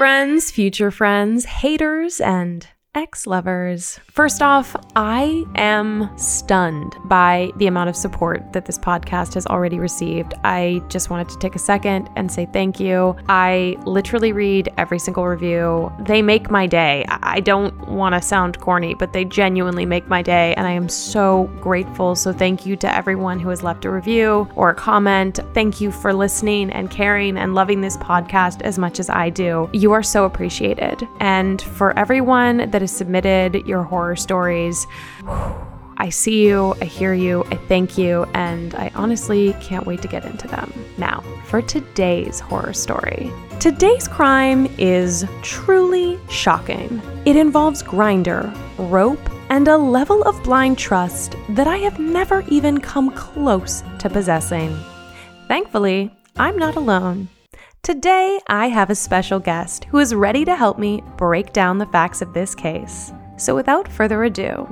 friends, future friends, haters, and ex lovers. First off, I am stunned by the amount of support that this podcast has already received. I just wanted to take a second and say thank you. I literally read every single review. They make my day. I don't want to sound corny, but they genuinely make my day, and I am so grateful. So, thank you to everyone who has left a review or a comment. Thank you for listening and caring and loving this podcast as much as I do. You are so appreciated. And for everyone that that has submitted your horror stories. I see you, I hear you, I thank you, and I honestly can't wait to get into them. Now, for today's horror story. Today's crime is truly shocking. It involves Grindr, rope, and a level of blind trust that I have never even come close to possessing. Thankfully, I'm not alone. Today, I have a special guest who is ready to help me break down the facts of this case. So, without further ado,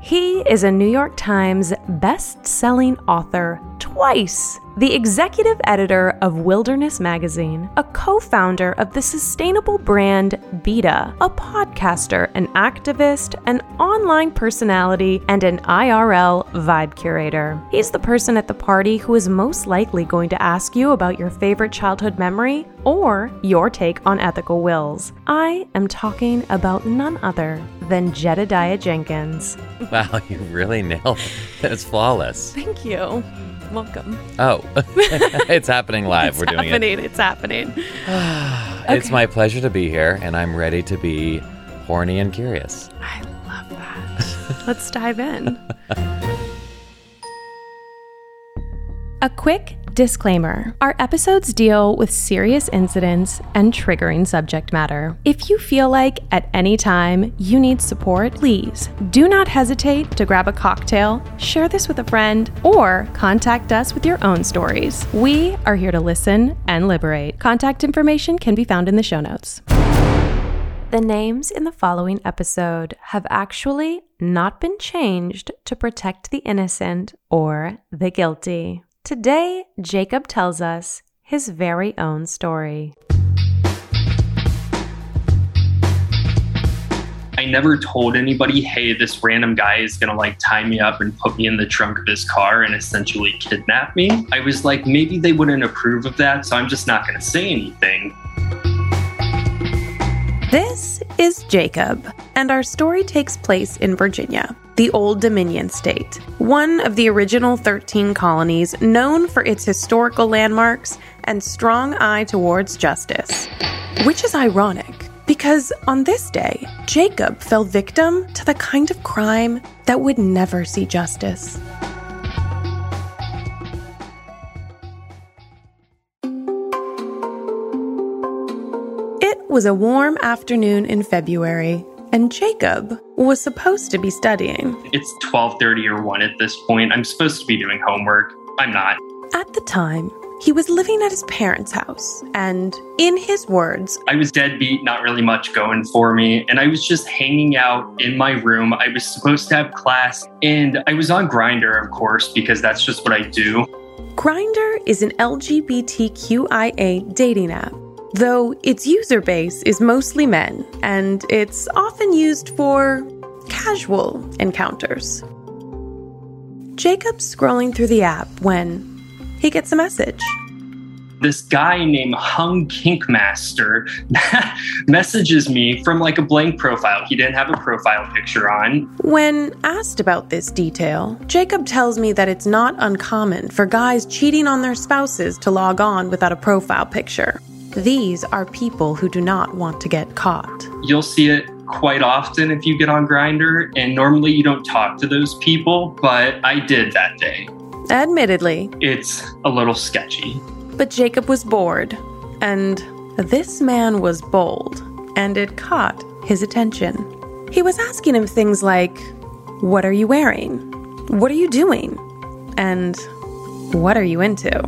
he is a New York Times best-selling author twice, the executive editor of Wilderness Magazine, a co-founder of the sustainable brand Beta, a podcaster, an activist, an online personality, and an IRL vibe curator. He's the person at the party who is most likely going to ask you about your favorite childhood memory or your take on ethical wills. I am talking about none other than Jedidiah Jenkins. Wow, you really nailed it. That's flawless. Thank you. Welcome. Oh, it's happening live. It's We're doing happening. It's happening. it. It's my pleasure to be here, and I'm ready to be horny and curious. I love that. Let's dive in. A quick disclaimer our episodes deal with serious incidents and triggering subject matter. If you feel like at any time you need support, please do not hesitate to grab a cocktail, share this with a friend, or contact us with your own stories. We are here to listen and liberate. Contact information can be found in the show notes. The names in the following episode have actually not been changed to protect the innocent or the guilty. Today, Jacob tells us his very own story. I never told anybody, hey, this random guy is gonna like tie me up and put me in the trunk of his car and essentially kidnap me. I was like, maybe they wouldn't approve of that, so I'm just not gonna say anything. This is Jacob, and our story takes place in Virginia, the Old Dominion state, one of the original 13 colonies known for its historical landmarks and strong eye towards justice. Which is ironic, because on this day, Jacob fell victim to the kind of crime that would never see justice. Was a warm afternoon in February, and Jacob was supposed to be studying. It's 12:30 or 1 at this point. I'm supposed to be doing homework. I'm not. At the time, he was living at his parents' house, and in his words, I was deadbeat, not really much going for me, and I was just hanging out in my room. I was supposed to have class, and I was on Grindr, of course, because that's just what I do. Grindr is an LGBTQIA dating app. Though its user base is mostly men, and it's often used for casual encounters. Jacob's scrolling through the app when he gets a message. This guy named Hung Kinkmaster messages me from like a blank profile. He didn't have a profile picture on. When asked about this detail, Jacob tells me that it's not uncommon for guys cheating on their spouses to log on without a profile picture. These are people who do not want to get caught. You'll see it quite often if you get on Grindr, and normally you don't talk to those people, but I did that day. Admittedly, It's a little sketchy. but Jacob was bored, and this man was bold, and it caught his attention. He was asking him things like, What are you wearing? What are you doing? And what are you into?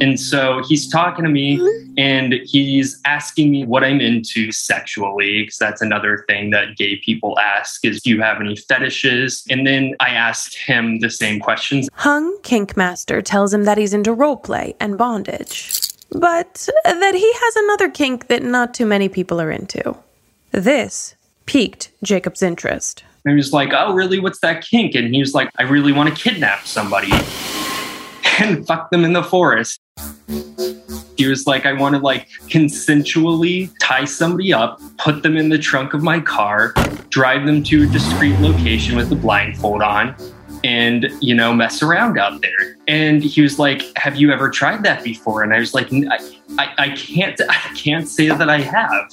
And so he's talking to me mm-hmm. and he's asking me what I'm into sexually, because that's another thing that gay people ask is, do you have any fetishes? And then I asked him the same questions. Hung Kinkmaster tells him that he's into roleplay and bondage. but that he has another kink that not too many people are into. This piqued Jacob's interest. And he was like, Oh, really? What's that kink? And he was like, I really want to kidnap somebody and fuck them in the forest. He was like, I want to like consensually tie somebody up, put them in the trunk of my car, drive them to a discreet location with the blindfold on, and you know mess around out there. And he was like have you ever tried that before? And i was like i, I, I can't i can't say that i have.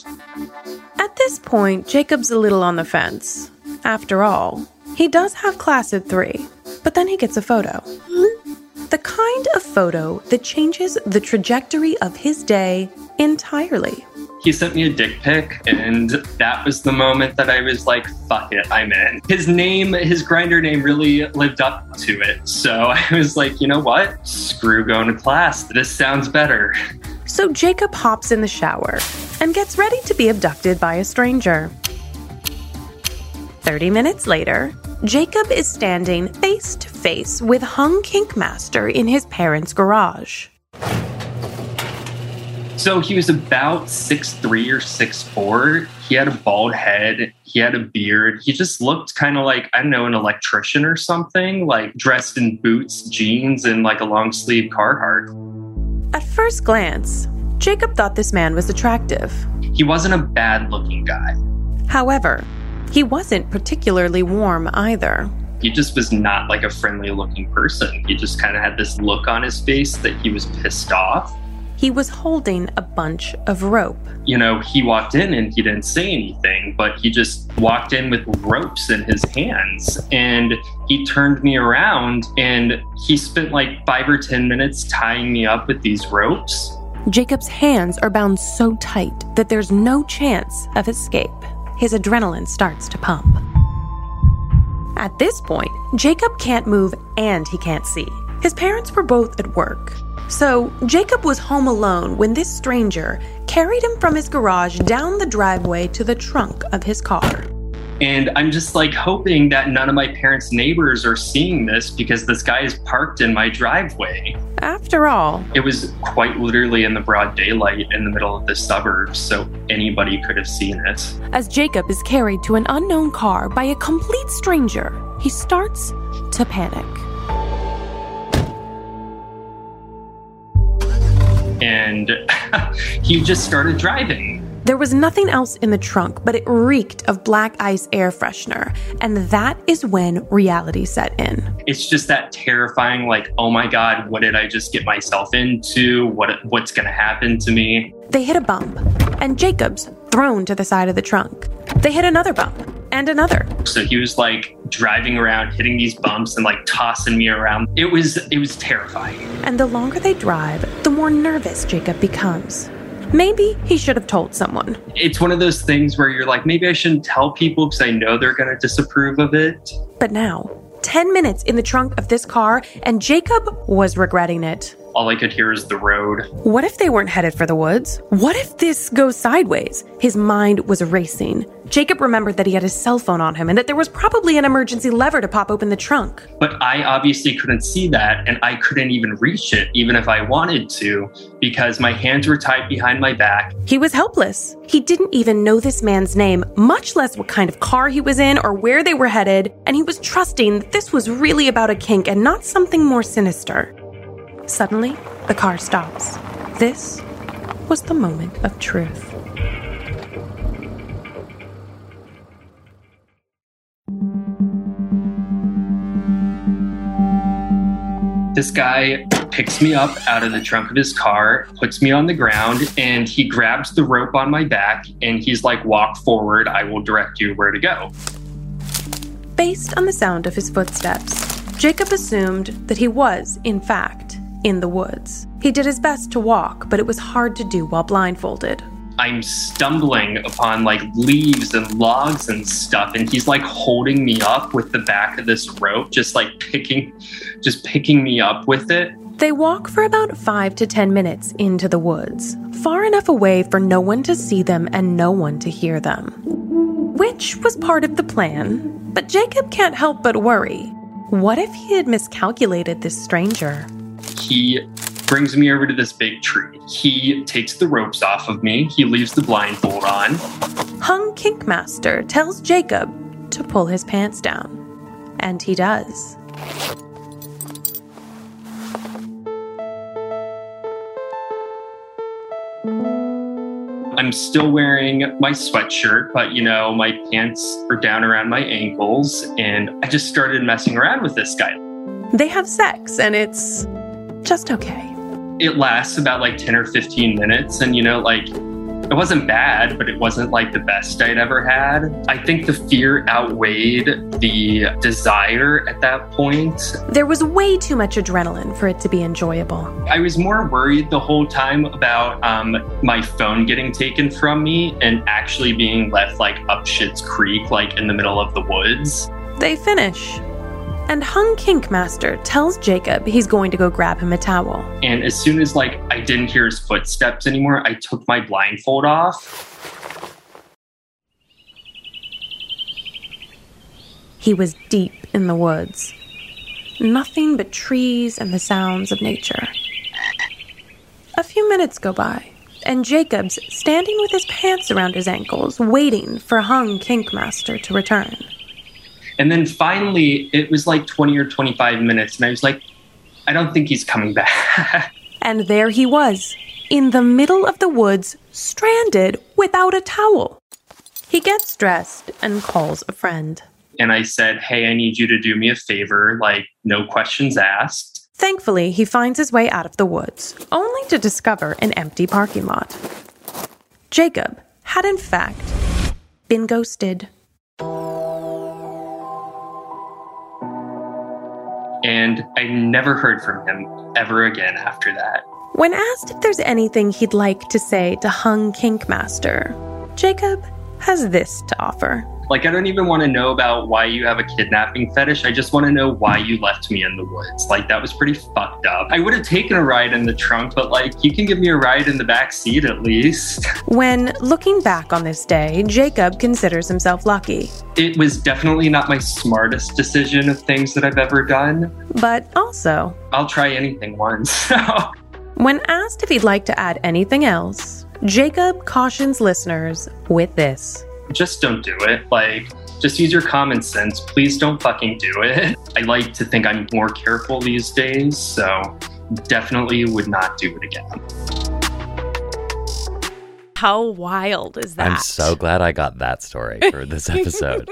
At this point jacob's a little on the fence. After all he does have class at three but then he gets a photo the kind of photo that changes the trajectory of his day entirely he sent me a dick pic, and that was the moment that I was like, fuck it, I'm in. His name, his Grindr name really lived up to it. So I was like, you know what? Screw going to class. This sounds better. So Jacob hops in the shower and gets ready to be abducted by a stranger. 30 minutes later, Jacob is standing face to face with Hung Kinkmaster in his parents' garage. So he was about six three or six four. He had a bald head. He had a beard. He just looked kind of like, I don't know, an electrician or something, like dressed in boots, jeans, and like a long sleeve Carhartt. At first glance, Jacob thought this man was attractive. He wasn't a bad looking guy. However, he wasn't particularly warm either. He just was not like a friendly looking person. He just kind of had this look on his face that he was pissed off he was holding a bunch of rope. You know, he walked in and he didn't say anything, but he just walked in with ropes in his hands. And he turned me around and he spent like five or 10 minutes tying me up with these ropes. Jacob's hands are bound so tight that there's no chance of escape. His adrenaline starts to pump. At this point, Jacob can't move and he can't see. His parents were both at work. So, Jacob was home alone when this stranger carried him from his garage down the driveway to the trunk of his car. And I'm just like hoping that none of my parents' neighbors are seeing this because this guy is parked in my driveway. After all, it was quite literally in the broad daylight in the middle of the suburbs, so anybody could have seen it. As Jacob is carried to an unknown car by a complete stranger, he starts to panic. and he just started driving. There was nothing else in the trunk, but it reeked of black ice air freshener. And that is when reality set in. It's just that terrifying, like, oh my God, what did I just get myself into? What what's gonna happen to me? They hit a bump, and Jacob's thrown to the side of the trunk. They hit another bump and another. So he was like driving around, hitting these bumps and like tossing me around. It was it was terrifying. And the longer they drive, the more nervous Jacob becomes. Maybe he should have told someone. It's one of those things where you're like, maybe I shouldn't tell people because I know they're going to disapprove of it. But now, 10 minutes in the trunk of this car, and Jacob was regretting it all I could hear is the road. What if they weren't headed for the woods? What if this goes sideways? His mind was racing. Jacob remembered that he had his cell phone on him and that there was probably an emergency lever to pop open the trunk. But I obviously couldn't see that and I couldn't even reach it, even if I wanted to, because my hands were tied behind my back. He was helpless. He didn't even know this man's name, much less what kind of car he was in or where they were headed, and he was trusting that this was really about a kink and not something more sinister. Suddenly, the car stops. This was the moment of truth. This guy picks me up out of the trunk of his car, puts me on the ground, and he grabs the rope on my back and he's like, Walk forward, I will direct you where to go. Based on the sound of his footsteps, Jacob assumed that he was, in fact, in the woods. He did his best to walk, but it was hard to do while blindfolded. I'm stumbling upon like leaves and logs and stuff, and he's like holding me up with the back of this rope, just like picking, just picking me up with it. They walk for about five to ten minutes into the woods, far enough away for no one to see them and no one to hear them. Which was part of the plan, but Jacob can't help but worry. What if he had miscalculated this stranger? He brings me over to this big tree. He takes the ropes off of me, he leaves the blindfold on. Hung Kinkmaster tells Jacob to pull his pants down. And he does. I'm still wearing my sweatshirt, but you know, my pants are down around my ankles, and I just started messing around with this guy. They have sex, and it's just okay. It lasts about like 10 or 15 minutes, and you know, like it wasn't bad, but it wasn't like the best I'd ever had. I think the fear outweighed the desire at that point. There was way too much adrenaline for it to be enjoyable. I was more worried the whole time about um, my phone getting taken from me and actually being left like up Shit's Creek, like in the middle of the woods. They finish. And Hung Kinkmaster tells Jacob he's going to go grab him a towel. And as soon as like I didn't hear his footsteps anymore, I took my blindfold off. He was deep in the woods. Nothing but trees and the sounds of nature. A few minutes go by, and Jacob's standing with his pants around his ankles, waiting for Hung Kinkmaster to return. And then finally, it was like 20 or 25 minutes, and I was like, I don't think he's coming back. And there he was, in the middle of the woods, stranded without a towel. He gets dressed and calls a friend. and I said, Hey, I need you to do me a favor, like, no questions asked. Thankfully, he finds his way out of the woods, only to discover an empty parking lot. Jacob had, in fact, been ghosted. And I never heard from him ever again after that. When asked if there's anything he'd like to say to Hung Kinkmaster, Jacob has this to offer. Like, I don't even want to know about why you have a kidnapping fetish. I just want to know why you left me in the woods. Like, that was pretty fucked up. I would have taken a ride in the trunk, but like, you can give me a ride in the back seat at least. When looking back on this day, Jacob considers himself lucky, It was definitely not my smartest decision of things that I've ever done. but also, I'll try anything once. So. when asked if he'd like to add anything else, Jacob cautions listeners with this. Just don't do it. Like, just use your common sense. Please don't fucking do it. I like to think I'm more careful these days, so definitely would not do it again. How wild is that? I'm so glad I got that story for this episode.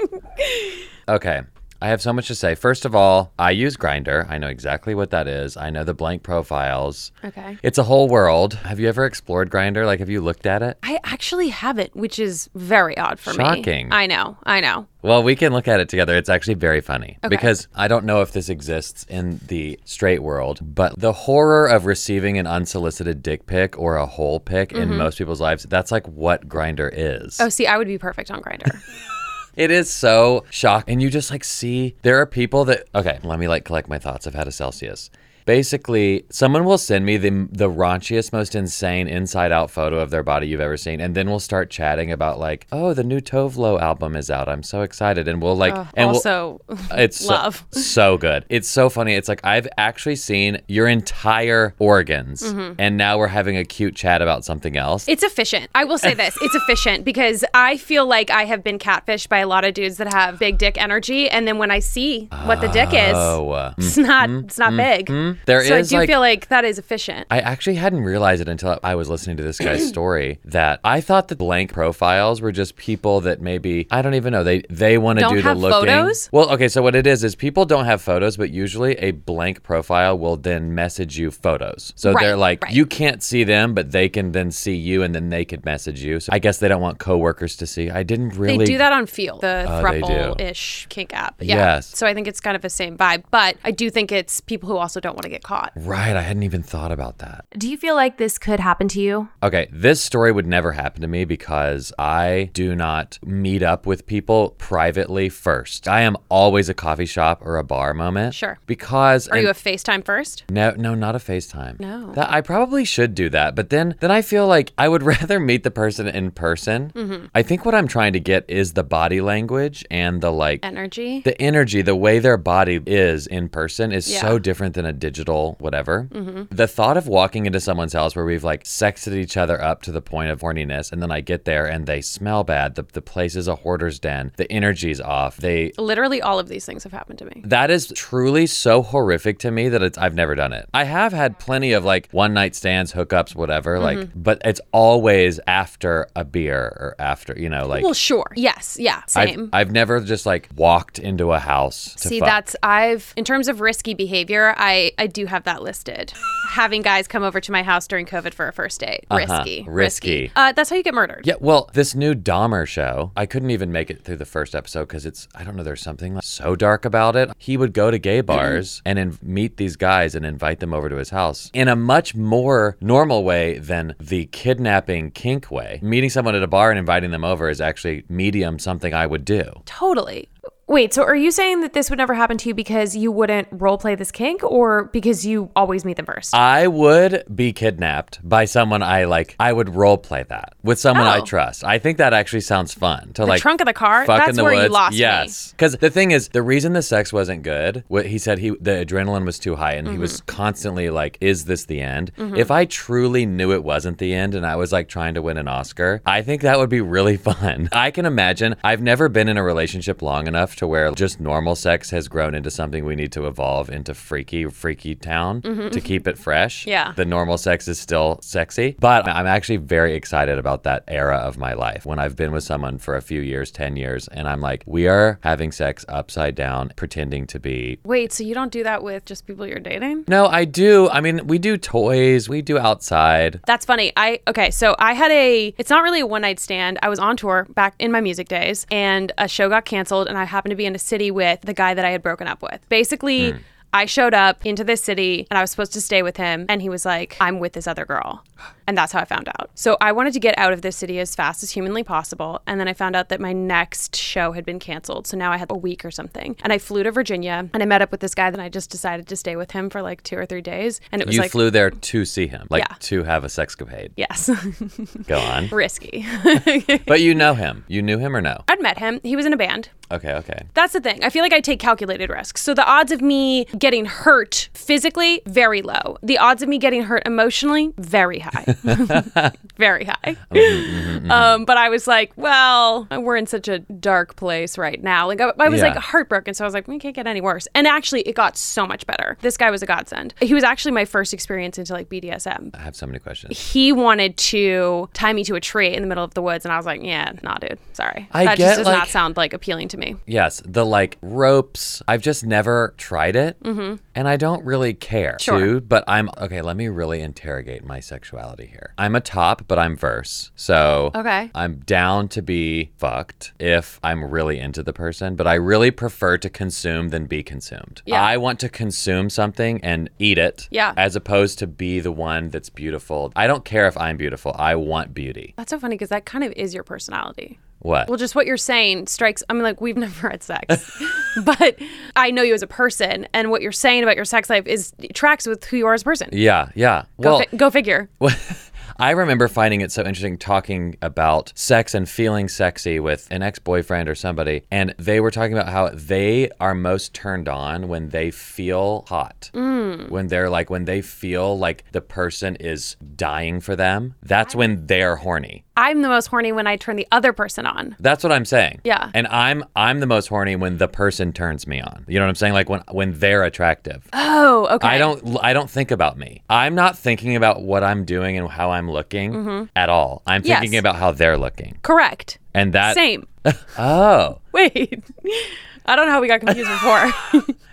okay. I have so much to say. First of all, I use Grindr. I know exactly what that is. I know the blank profiles. Okay. It's a whole world. Have you ever explored Grindr? Like, have you looked at it? I actually haven't, which is very odd for me. Shocking. I know, I know. Well, we can look at it together. It's actually very funny Okay. because I don't know if this exists in the straight world, but the horror of receiving an unsolicited dick pic or a whole pic in most people's lives, that's like what Grindr is. Mm-hmm. Oh, see, I would be perfect on Grindr. It is so shocking. And you just like see there are people that okay, let me like collect my thoughts. I've had a Celsius. Basically, someone will send me the the raunchiest, most insane inside out photo of their body you've ever seen, and then we'll start chatting about like, oh, the new Tove Lo album is out. I'm so excited, and we'll like, Ugh, and we'll, also, it's so- love. So, good. It's so funny. It's like I've actually seen your entire organs, and now we're having a cute chat about something else. Mm-hmm. It's efficient. I will say this. It's efficient because I feel like I have been catfished by a lot of dudes that have big dick energy. And then when I see what the dick is, oh, uh, it's not it's not big. There so is, I do like- feel like that is efficient. I actually hadn't realized it until I was listening to this guy's story that I thought the blank profiles were just people that maybe I don't even know they they want to do the looking. photos? Well, okay, so what it is is people don't have photos, but usually a blank profile will then message you photos. So Right, they're like right. you can't see them, but they can then see you, and then they could message you. So I guess they don't want coworkers to see. I didn't really They do that on Feeld, the Oh, thruple-ish kink app. Yeah. Yes. So I think it's kind of the same vibe, but I do think it's people who also don't want to get caught. Right, I hadn't even thought about that. Do you feel like this could happen to you? Okay, this story would never happen to me because I do not meet up with people privately first. I am always a coffee shop or a bar moment. Sure. Because Are you a FaceTime first? no, no, not a FaceTime. No. That I probably should do that, but then then I feel like I would rather meet the person in person. Mm-hmm. I think what I'm trying to get is the body language and the like Energy? the energy, the way their body is in person is Yeah. so different than a digital digital whatever. Mm-hmm. The thought of walking into someone's house where we've like sexed each other up to the point of horniness, and then I get there and they smell bad. The, the place is a hoarder's den. The energy's off. They Literally, all of these things have happened to me. that is truly so horrific to me that it's I've never done it. I have had plenty of like one night stands, hookups, whatever, like Mm-hmm. but it's always after a beer or after, you know, like Well, sure. Yes. Yeah. I've, Same. I've never just like walked into a house to See, fuck. that's I've in terms of risky behavior, I I do have that listed. Having guys come over to my house during COVID for a first date, risky, Uh-huh. Risky. Uh, that's how you get murdered. Yeah, well, this new Dahmer show, I couldn't even make it through the first episode because it's, I don't know, there's something like so dark about it. He would go to gay bars and in, meet these guys and invite them over to his house in a much more normal way than the kidnapping kink way. Meeting someone at a bar and inviting them over is actually medium something I would do. Totally. Wait, so are you saying that this would never happen to you because you wouldn't role play this kink or because you always meet them first? I would be kidnapped by someone I like. I would role play that with someone I Oh. trust. I think that actually sounds fun to like trunk of the car? fuck That's in the where you woods. lost yes, because the thing is, the reason the sex wasn't good, what he said, he the adrenaline was too high, and he was Mm-hmm. constantly like, "Is this the end?" If I truly knew it wasn't the end, and I was like trying to win an Oscar, I think that would be really fun. I can imagine. I've never been in a relationship long enough to where just normal sex has grown into something we need to evolve into freaky, freaky town to keep it fresh. Mm-hmm. Yeah. The normal sex is still sexy, but I'm actually very excited about that era of my life when I've been with someone for a few years, 10 years, and I'm like, we are having sex upside down, pretending to be. Wait, so you don't do that with just people you're dating? No, I do. I mean, we do toys, we do outside. That's funny. I okay, so I had a it's not really a one night stand. I was on tour back in my music days and a show got canceled and I happened to be in a city with the guy that I had broken up with. Basically, hmm. I showed up into this city and I was supposed to stay with him and he was like, "I'm with this other girl." And that's how I found out. So I wanted to get out of this city as fast as humanly possible and then I found out that my next show had been canceled. So now I had a week or something. And I flew to Virginia and I met up with this guy that I just decided to stay with him for like 2 or 3 days and it was You like flew there to see him, like Yeah. to have a sexcapade. Yes. Go on. risky. but you know him. You knew him or no? I'd met him. He was in a band. Okay, okay. That's the thing. I feel like I take calculated risks. So the odds of me getting hurt physically, very low. The odds of me getting hurt emotionally, very high. very high. Um, but I was like, well, we're in such a dark place right now. Like I, I was Yeah. like heartbroken. So I was like, we can't get any worse. And actually, it got so much better. This guy was a godsend. He was actually my first experience into like BDSM. I have so many questions. he wanted to tie me to a tree in the middle of the woods, and I was like, "Yeah, nah, dude, sorry. I that get, just does like- not sound like appealing to me." Yes, the like ropes. I've just never tried it, and I don't really care Mm-hmm. Sure. to. But I'm okay. Let me really interrogate my sexuality here. I'm a top, but I'm verse. So Okay. I'm down to be fucked if I'm really into the person, but I really prefer to consume than be consumed. Yeah. I want to consume something and eat it, Yeah. as opposed to be the one that's beautiful. I don't care if I'm beautiful. I want beauty. That's so funny because that kind of is your personality. What? Well, just what you're saying strikes. I mean, like we've never had sex, but I know you as a person, and what you're saying about your sex life is tracks with who you are as a person. yeah, yeah. Go, well, fi- go figure. I remember finding it so interesting talking about sex and feeling sexy with an ex boyfriend or somebody. And they were talking about how they are most turned on when they feel hot. Mm. When they're like, when they feel like the person is dying for them, that's when they're horny. I'm the most horny when I turn the other person on. That's what I'm saying. Yeah. And I'm I'm the most horny when the person turns me on. You know what I'm saying? Like when when they're attractive. Oh, okay. I don't I don't think about me. I'm not thinking about what I'm doing and how I'm looking at all. I'm Mm-hmm. Yes. thinking about how they're looking. Correct. And that Same. Oh. Wait. I don't know how we got confused before.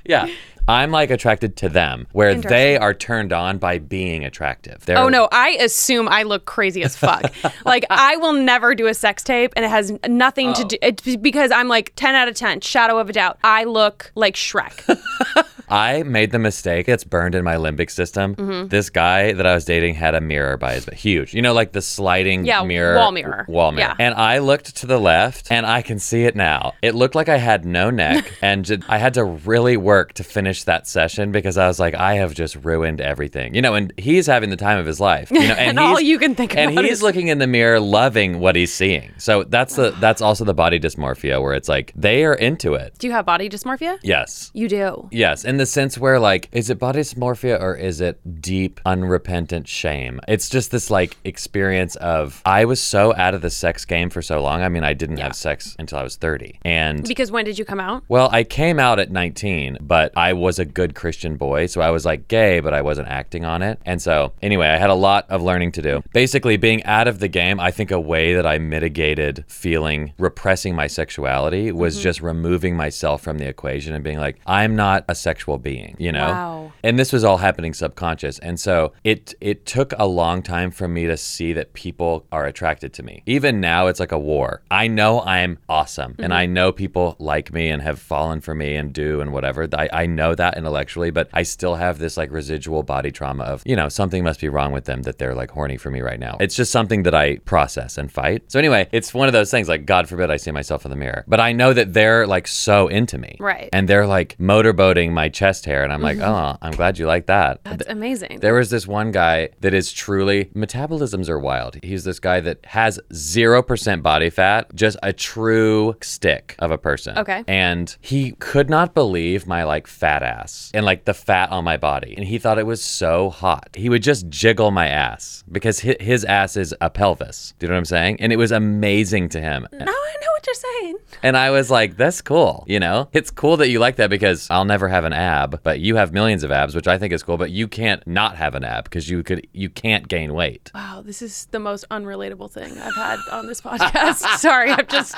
Yeah. I'm like attracted to them where they are turned on by being attractive. They're, Oh no, I assume I look crazy as fuck. like I will never do a sex tape and it has nothing Oh. to do it's because I'm like 10 out of 10, shadow of a doubt. I look like Shrek. I made the mistake. It's burned in my limbic system. Mm-hmm. This guy that I was dating had a mirror by his huge. You know, like the sliding Yeah, mirror. wall mirror. Wall mirror. Yeah. And I looked to the left and I can see it now. It looked like I had no neck and I had to really work to finish finish that session because I was like, I have just ruined everything. You know, and he's having the time of his life. You know, and, And all you can think and about he's is- looking in the mirror, loving what he's seeing. So that's the that's also the body dysmorphia where it's like they are into it. Do you have body dysmorphia? Yes. You do. Yes, in the sense where like, is it body dysmorphia or is it deep, unrepentant shame? It's just this like experience of I was so out of the sex game for so long. I mean, I didn't have sex until I was 30. And Because when did you come out? well, I came out at 19, but I was a good Christian boy. So I was like gay, but I wasn't acting on it. And so, anyway, I had a lot of learning to do. Basically, being out of the game, I think a way that I mitigated feeling repressing my sexuality was mm-hmm. just removing myself from the equation and being like, I'm not a sexual being, you know? Wow. And this was all happening subconscious. And so it it took a long time for me to see that people are attracted to me. Even now it's like a war. I know I'm awesome and mm-hmm. I know people like me and have fallen for me and do and whatever. I, I know that intellectually, but I still have this like residual body trauma of, you know, something must be wrong with them that they're like horny for me right now. It's just something that I process and fight. So anyway, it's one of those things like God forbid I see myself in the mirror. But I know that they're like so into me. Right. And they're like motorboating my chest hair and I'm like, "Oh, I'm glad you like that." That's amazing. There was this one guy that is truly metabolisms are wild. He's this guy that has 0% body fat, just a true stick of a person. Okay. And he could not believe my like fat ass and like the fat on my body. And he thought it was so hot. He would just jiggle my ass because his ass is a pelvis. Do you know what I'm saying? And it was amazing to him. I know what you're saying. And I was like, that's cool. You know, it's cool that you like that because I'll never have an ab, but you have millions of abs, which I think is cool. But you can't not have an ab because you could, you can't gain weight. Wow, this is the most unrelatable thing I've had on this podcast. Sorry, I'm just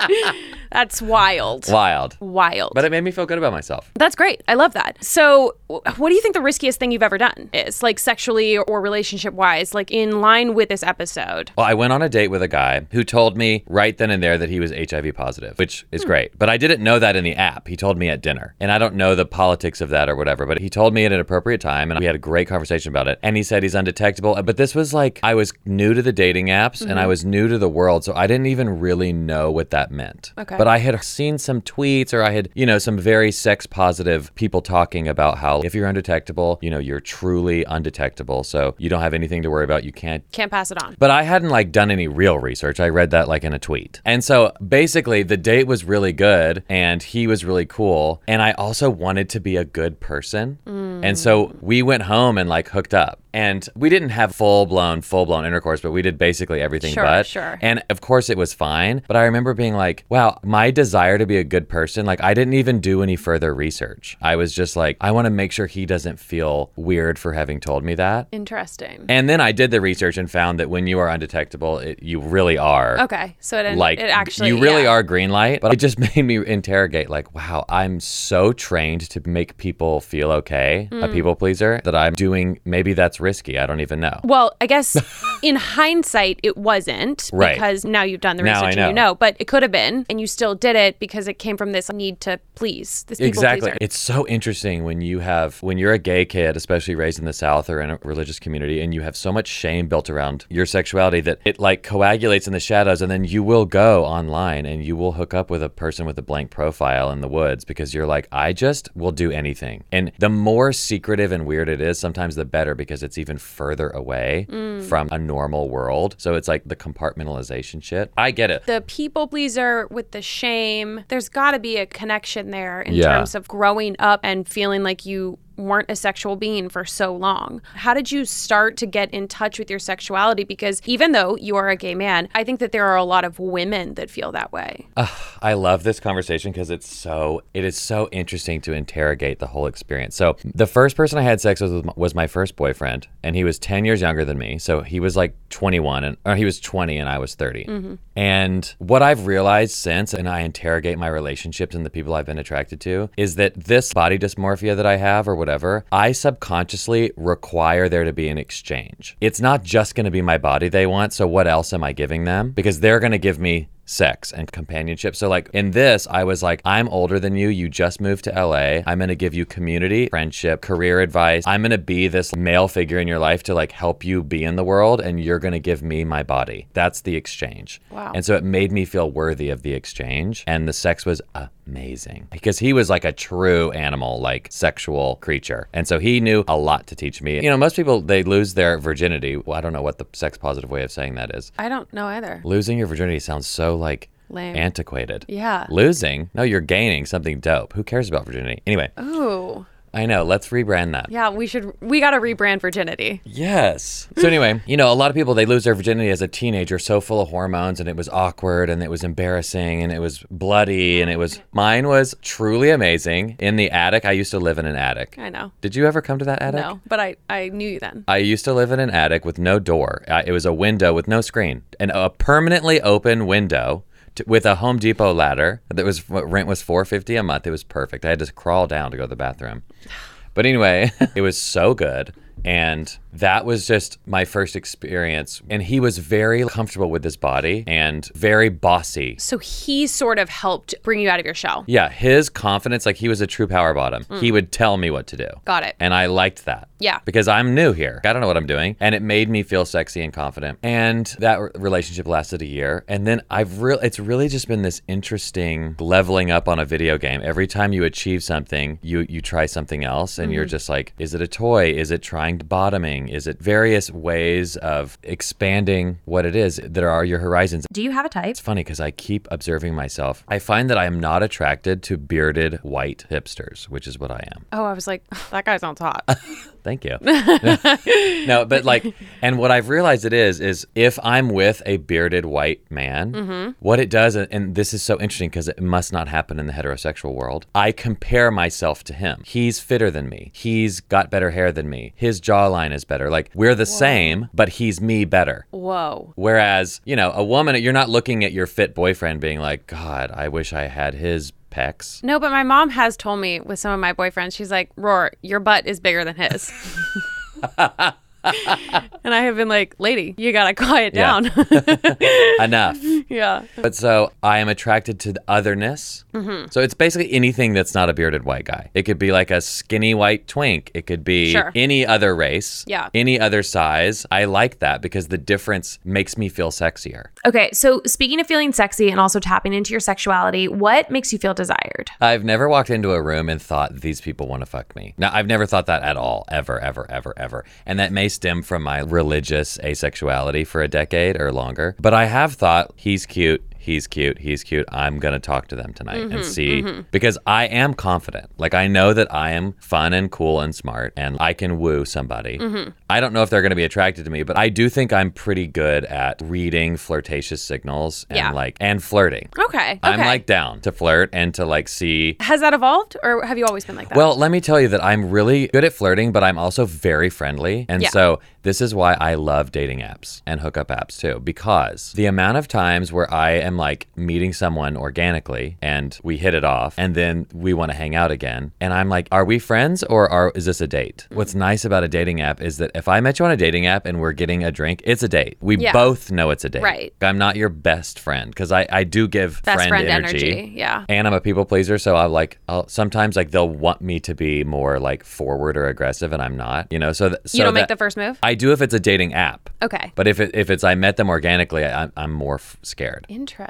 that's wild. Wild. Wild. But it made me feel good about myself. That's great. I love that. So, what do you think the riskiest thing you've ever done is, like sexually or relationship wise, like in line with this episode? Well, I went on a date with a guy who told me right then and there that he was HIV positive, which is hmm. great. But I didn't know that in the app. He told me at dinner. And I don't know the politics of that or whatever, but he told me at an appropriate time and we had a great conversation about it. And he said he's undetectable. Uh, but this was like, I was new to the dating apps and I mm-hmm. was new to the world. So I didn't even really know what that meant. Okay. But I had seen some tweets or I had, you know, some very sex positive people talking about how if you're undetectable, you know, you're truly undetectable. So you don't have anything to worry about. You can't Can't pass it on. but I hadn't like done any real research. I read that like in a tweet. And so basically the date was really good and he was really cool. And I also wanted to be a good person. Mm. And so we went home and like hooked up. And we didn't have full blown, full blown intercourse, but we did basically everything Sure, but. sure. And of course it was fine. But I remember being like, wow, my desire to be a good person, like I didn't even do any further research. I was just like, I want to make sure he doesn't feel weird for having told me that. Interesting. And then I did the research and found that when you are undetectable, it, you really are. Okay, so it, Like it actually you really yeah. are green light, but it just made me interrogate like, wow, I'm so trained to make people feel okay, Hmm. a people pleaser, that I'm doing maybe that's risky. I don't even know. Well, I guess in hindsight, it wasn't Right. because now you've done the Now research and you know. But it could have been, and you still did it because it came from this need to please. This Exactly. pleaser. It's so interesting when you have when you're a gay kid, especially raised in the South or in a religious community, and you have so much shame built around your sexuality that it like coagulates in the shadows, and then you will go online and you will hook up with a person with a blank profile in the woods because you're like, I just will do anything. And the more secretive and weird it is, sometimes the better because it's even further away mm. from a normal world. So it's like the compartmentalization shit. I get it. the people pleaser with the shame, there's got to be a connection there in Yeah. terms of growing up and feeling like you weren't a sexual being for so long. How did you start to get in touch with your sexuality? Because even though you are a gay man, I think that there are a lot of women that feel that way. I love this conversation because it's so it is so interesting to interrogate the whole experience. So the first person I had sex with was my, first boyfriend, and he was ten years younger than me. So he was like twenty one, and or he was twenty, and I was 30 mm-hmm. And what I've realized since, and I interrogate my relationships and the people I've been attracted to, is that this body dysmorphia that I have, or whatever, I subconsciously require there to be an exchange. It's not just going to be my body they want. So what else am I giving them? Because they're going to give me sex and companionship. So like in this, I was like, I'm older than you. You just moved to LA. I'm going to give you community, friendship, career advice. I'm going to be this male figure in your life to like help you be in the world and you're going to give me my body. That's the exchange. Wow. And so it made me feel worthy of the exchange and the sex was uh, amazing because he was like a true animal, like sexual creature. And so he knew a lot to teach me. You know, most people, they lose their virginity. Well, I don't know what the sex positive way of saying that is. I don't know either. Losing your virginity sounds so like Lame. antiquated. Yeah. Losing? No, you're gaining something dope. Who cares about virginity? Anyway, Ooh. I know. Let's rebrand that. Yeah, we should. We got to rebrand virginity. Yes. So anyway, you know, a lot of people they lose their virginity as a teenager, so full of hormones, and it was awkward, and it was embarrassing, and it was bloody, and it was. Mine was truly amazing in the attic. I used to live in an attic. I know. Did you ever come to that attic? No, but I I knew you then. I used to live in an attic with no door. Uh, it was a window with no screen, and a permanently open window to, with a Home Depot ladder. That was rent was four fifty a month. It was perfect. I had to crawl down to go to the bathroom. But anyway, it was so good. And that was just my first experience. And he was very comfortable with his body and very bossy. So he sort of helped bring you out of your shell. Yeah, his confidence, like he was a true power bottom. He would tell me what to do. Got it. And I liked that. Yeah. Because I'm new here. I don't know what I'm doing. And it made me feel sexy and confident. And that relationship lasted a year. And then I've real it's really just been this interesting leveling up on a video game. Every time you achieve something, you you try something else and Mm-hmm. you're just like, is it a toy? Is it trying bottoming? Is it various ways of expanding what it is that are your horizons? Do you have a type? It's funny because I keep observing myself. I find that I am not attracted to bearded white hipsters, which is what I am. Oh, I was like, that guy sounds hot. Thank you. no, but like, and what I've realized it is, is if I'm with a bearded white man, mm-hmm. what it does, and this is so interesting because it must not happen in the heterosexual world, I compare myself to him. He's fitter than me. He's got better hair than me. His jawline is better. Like, we're the same, but he's me better. Whoa. Whereas, you know, a woman, you're not looking at your fit boyfriend being like, God, I wish I had his pecs. No, but my mom has told me with some of my boyfriends, she's like, Roar, your butt is bigger than his. and I have been like, lady, you gotta quiet Yeah. down. Enough. yeah. But so I am attracted to the otherness. Mm-hmm. So it's basically anything that's not a bearded white guy. It could be like a skinny white twink. It could be Sure. any other race. Yeah. Any other size. I like that because the difference makes me feel sexier. Okay, so speaking of feeling sexy and also tapping into your sexuality, what makes you feel desired? I've never walked into a room and thought these people want to fuck me. Now, I've never thought that at all, ever, ever, ever, ever. And that may stem from my religious asexuality for a decade or longer. But I have thought he's cute. He's cute. He's cute. I'm going to talk to them tonight and mm-hmm, see mm-hmm. because I am confident. Like, I know that I am fun and cool and smart and I can woo somebody. Mm-hmm. I don't know if they're going to be attracted to me, but I do think I'm pretty good at reading flirtatious signals and Yeah. like, and flirting. Okay. I'm like down to flirt and to like see Has that evolved or have you always been like that? well, let me tell you that I'm really good at flirting, but I'm also very friendly. And Yeah. so this is why I love dating apps and hookup apps too, because the amount of times where I am like meeting someone organically and we hit it off and then we want to hang out again. And I'm like, are we friends or are, is this a date? Mm-hmm. What's nice about a dating app is that if I met you on a dating app and we're getting a drink, it's a date. We Yeah. both know it's a date. Right. I'm not your best friend because I, I do give Best friend, friend energy. energy, yeah. And I'm a people pleaser, so I'm like, I'll, sometimes like they'll want me to be more like forward or aggressive, and I'm not. You know, so th- so you don't make the first move? I do if it's a dating app, Okay. but if it, if it's I met them organically, I, I'm I'm more f- scared. Interesting.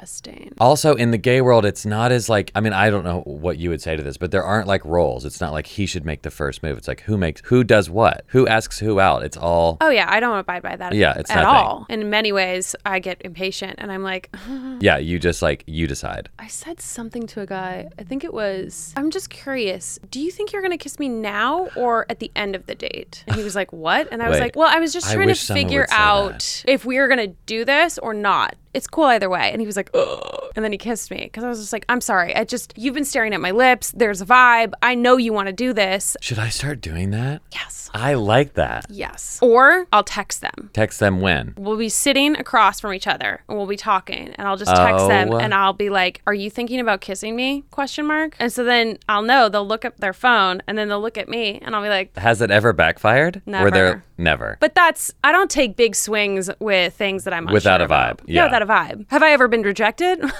Also, in the gay world, it's not as like I mean, I don't know what you would say to this, but there aren't like roles. It's not like he should make the first move. It's like who makes who does what, who asks who out. It's all Oh yeah, I don't abide by that. Yeah, it's at nothing. all. In many ways, I get impatient, and I'm like, yeah. You just like you decide. I said something to a guy. I think it was, I'm just curious. Do you think you're going to kiss me now or at the end of the date? And he was like, What? And I was Wait. like, Well, I was just trying to figure out if we were going to do this or not. It's cool either way. And he was like, Ugh. And then he kissed me because I was just like, I'm sorry. I just, you've been staring at my lips. There's a vibe. I know you want to do this. Should I start doing that? Yes. I like that. Yes. Or I'll text them. Text them when. We'll be sitting across from each other and we'll be talking and I'll just text them Oh. and I'll be like, "Are you thinking about kissing me?" question mark. And so then I'll know they'll look at their phone and then they'll look at me and I'll be like, Has it ever backfired? Where Never. they're never. "But that's I don't take big swings with things that I'm Without a vibe. about. Yeah. without a vibe. Have I ever been rejected?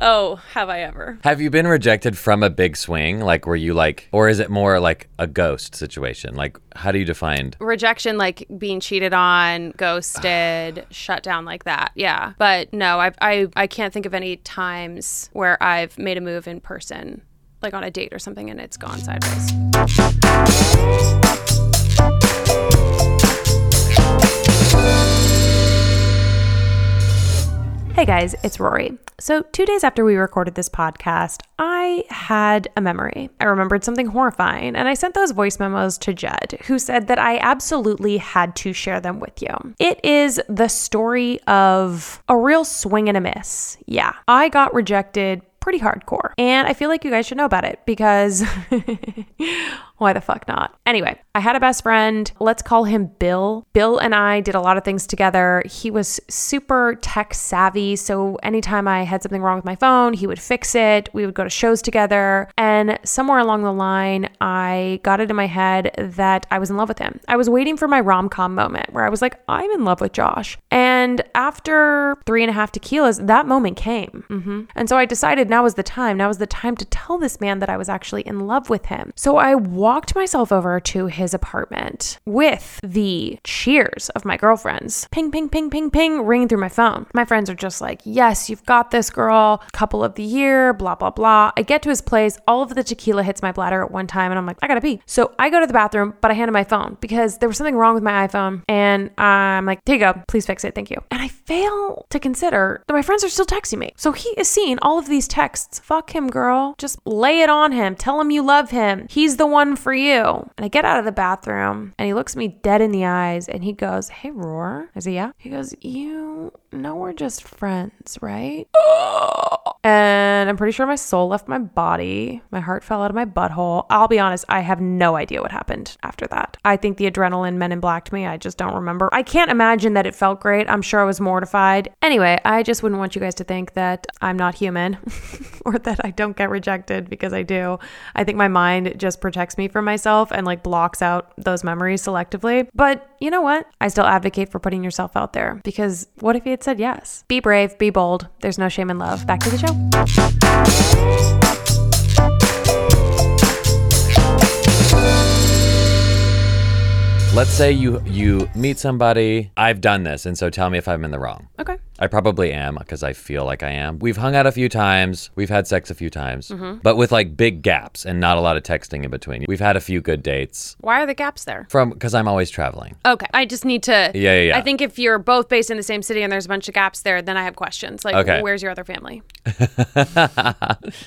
oh, have I ever? Have you been rejected from a big swing? Like, were you like, or is it more like a ghost situation? Like, how do you define? Rejection, like being cheated on, ghosted, shut down like that. Yeah. But no, I, I, I can't think of any times where I've made a move in person, like on a date or something, and it's gone sideways. Hey guys, it's Rory. So, two days after we recorded this podcast, I had a memory. I remembered something horrifying, and I sent those voice memos to Jed, who said that I absolutely had to share them with you. It is the story of a real swing and a miss. Yeah, I got rejected pretty hardcore, and I feel like you guys should know about it because why the fuck not? Anyway, I had a best friend. Let's call him Bill. Bill and I did a lot of things together. He was super tech savvy. So anytime I had something wrong with my phone, he would fix it. We would go to shows together. And somewhere along the line, I got it in my head that I was in love with him. I was waiting for my rom com moment where I was like, I'm in love with Josh. And after three and a half tequilas, that moment came. Mm-hmm. And so I decided now was the time. Now was the time to tell this man that I was actually in love with him. So I walked myself over to his apartment with the cheers of my girlfriends. Ping, ping, ping, ping, ping, ringing through my phone. My friends are just like, yes, you've got this girl, couple of the year, blah, blah, blah. I get to his place, all of the tequila hits my bladder at one time, and I'm like, I gotta pee. So I go to the bathroom, but I hand him my phone because there was something wrong with my iPhone. And I'm like, here you go, please fix it, thank you. And I fail to consider that my friends are still texting me. So he is seeing all of these texts. Fuck him, girl. Just lay it on him. Tell him you love him. He's the one for you. And I get out of the bathroom and he looks me dead in the eyes and he goes, Hey, Roar. I say, Yeah. He goes, You know, we're just friends, right? And I'm pretty sure my soul left my body. My heart fell out of my butthole. I'll be honest, I have no idea what happened after that. I think the adrenaline men in blacked me. I just don't remember. I can't imagine that it felt great. I'm sure I was mortified. Anyway, I just wouldn't want you guys to think that I'm not human or that I don't get rejected because I do. I think my mind just protects me from myself and like blocks out those memories selectively. But you know what? I still advocate for putting yourself out there because what if you had said yes? Be brave, be bold. There's no shame in love. Back to the show. Let's say you you meet somebody. I've done this, and so tell me if I'm in the wrong. Okay. I probably am because I feel like I am. We've hung out a few times. We've had sex a few times, mm-hmm. but with like big gaps and not a lot of texting in between. We've had a few good dates Why are the gaps there? from because I'm always traveling. Okay. I just need to. Yeah, yeah, yeah. I think if you're both based in the same city and there's a bunch of gaps there, then I have questions. Like, Okay. where's your other family?